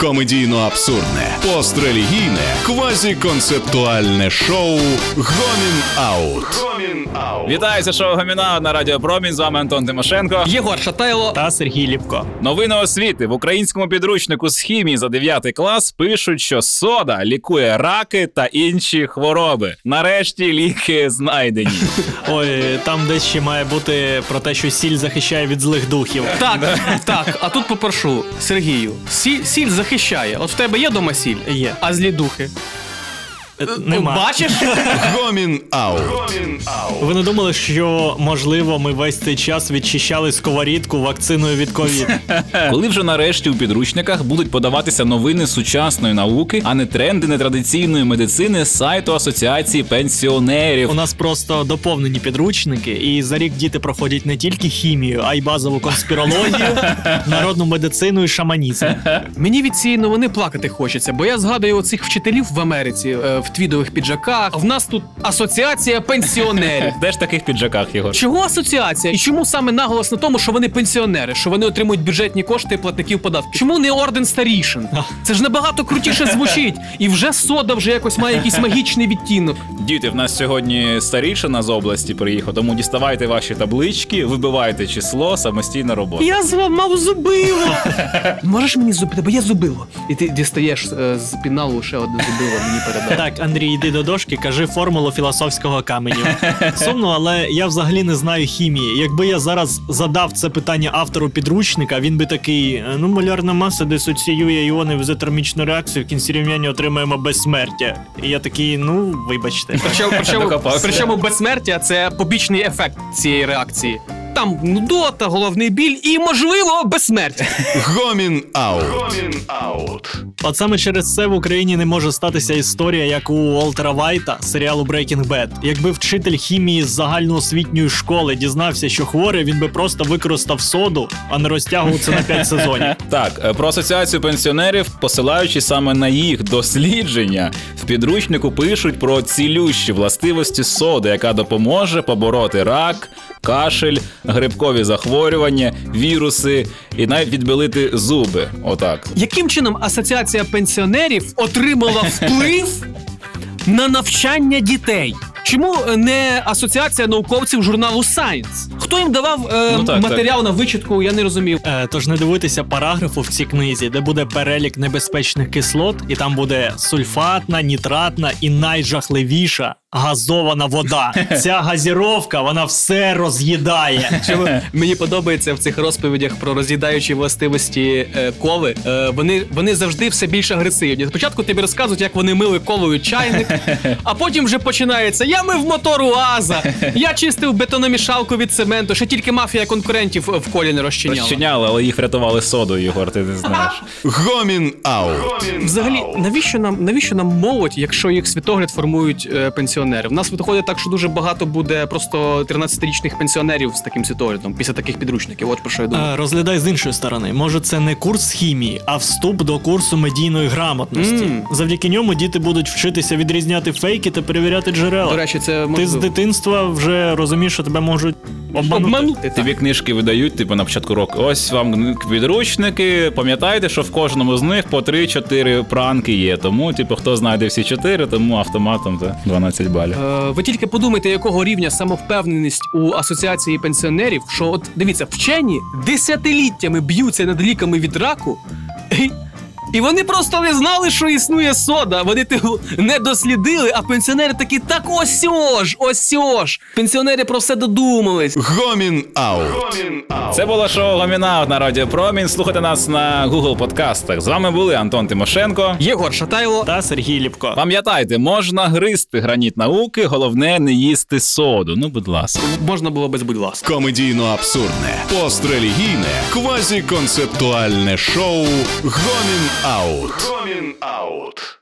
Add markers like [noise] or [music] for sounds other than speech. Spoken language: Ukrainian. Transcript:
Комедійно абсурдне, пострелігійне, квазіконцептуальне шоу Гомін Аут. Вітаю, це шоу Гоміна на Радіо Промінь. З вами Антон Тимошенко. Єгор Шатайло. та Сергій Ліпко. Новини освіти в українському підручнику з хімії за 9 клас пишуть, що сода лікує раки та інші хвороби. Нарешті ліки знайдені. [laughs] Ой, там десь ще має бути про те, що сіль захищає від злих духів. Так, так. А тут попрошу Сергію. Сіль, сіль захищає. От в тебе є дома сіль? Є. А злі духи? Нема. Бачиш? Гомін Аут. Ви не думали, що можливо ми весь цей час відчищали сковорідку вакциною від ковід? [laughs] Коли вже нарешті у підручниках будуть подаватися новини сучасної науки, а не тренди нетрадиційної медицини з сайту Асоціації пенсіонерів. У нас просто доповнені підручники, і за рік діти проходять не тільки хімію, а й базову конспірологію, [laughs] народну медицину і шаманізм. Мені від цієї новини плакати хочеться, бо я згадую оцих вчителів в Америці е, в твідових піджаках. В нас тут асоціація пенсіонерів. Де ж таких піджаках його? Чого асоціація? І чому саме наголос на тому, що вони пенсіонери, що вони отримують бюджетні кошти платників податків? Чому не орден старішин? Це ж набагато крутіше звучить. І вже сода вже якось має якийсь магічний відтінок. Діти, в нас сьогодні старішина з області приїхав, тому діставайте ваші таблички, вибивайте число, самостійна робота. Я зламав зубило. Можеш мені зубити, бо є зубило. І ти дістаєш е, з піналу ще одне зубило, мені передай. Так, Андрій, йди до дошки, кажи формулу філософського каменю. [laughs] Сумно, але я взагалі не знаю хімії. Якби я зараз задав це питання автору підручника, він би такий: «Е, ну, молярна маса дисоціює іони в ізотермічну реакцію, в кінці рівняння отримаємо безсмертя. І я такий, ну, вибачте. Причому, [laughs] причому, причому безсмертя це побічний ефект цієї реакції. Там нудота, головний біль і, можливо, безсмертя. Гомін Аут. От саме через це в Україні не може статися історія, як у Уолтера Вайта, серіалу Breaking Bad. Якби вчитель хімії з загальноосвітньої школи дізнався, що хворий, він би просто використав соду, а не розтягував це на 5 сезонів. [laughs] Так, е, про асоціацію пенсіонерів, посилаючись саме на їх дослідження, підручнику пишуть про цілющі властивості соди, яка допоможе побороти рак, кашель, грибкові захворювання, віруси і навіть відбілити зуби. Отак. Яким чином асоціація пенсіонерів отримала вплив на навчання дітей? Чому не асоціація науковців журналу Science? Хто їм давав е, Ну, так, матеріал на вичитку? Я не розумів. Е, тож не дивитися параграфу в цій книзі, де буде перелік небезпечних кислот, і там буде сульфатна, нітратна і найжахливіша газована вода. [laughs] Ця газіровка, вона все роз'їдає. Чому мені подобається в цих розповідях про роз'їдаючі властивості е, коли. Е, вони, вони завжди все більш агресивні. Спочатку тобі розказують, як вони мили колою чайник, а потім вже починається: я мив мотор УАЗа, я чистив бетономішалку від цементу, ще тільки мафія конкурентів в колі не розчиняла. Розчиняли, але їх врятували содою, Єгор, ти не знаєш. Гомін Аут. Взагалі, навіщо нам навіщо нам молодь, якщо їх світогляд формують е, пенсіонери? В нас виходить так, що дуже багато буде просто 13-річних пенсіонерів з таким світоглядом після таких підручників. От про що я думаю. Е, Розглядай з іншої сторони. Може, це не курс хімії, а вступ до курсу медійної грамотності. Mm. Завдяки ньому діти будуть вчитися відрізняти фейки та перевіряти джерела. До речі, це Ти з дитинства вже розумієш, що тебе можуть обманути. Тобі книжки видають, типу на початку року. Ось вам підручники. Пам'ятайте, що в кожному з них по 3-4 пранки є. Тому, типу, хто знайде всі 4, тому автоматом це 12 балів. Е, Ви тільки подумайте, якого рівня самовпевненість у асоціації пенсіонерів, що от дивіться, вчені десятиліттями б'ються над ліками від раку. І, вони просто не знали, що існує сода. Вони типу, не дослідили, а пенсіонери такі, так ось ж, ось ж. Пенсіонери про все додумались. Гомін Аут. Це було шоу Гоміна на Радіо Промінь. Слухайте нас на Google подкастах. З вами були Антон Тимошенко. Єгор Шатайло. Та Сергій Ліпко. Пам'ятайте, можна гризти граніт науки, головне не їсти соду. Ну, будь ласка. Можна було без будь ласка. Комедійно абсурдне, пострелігійне, квазіконцептуальне шоу Гомін Аут. Гомін Аут.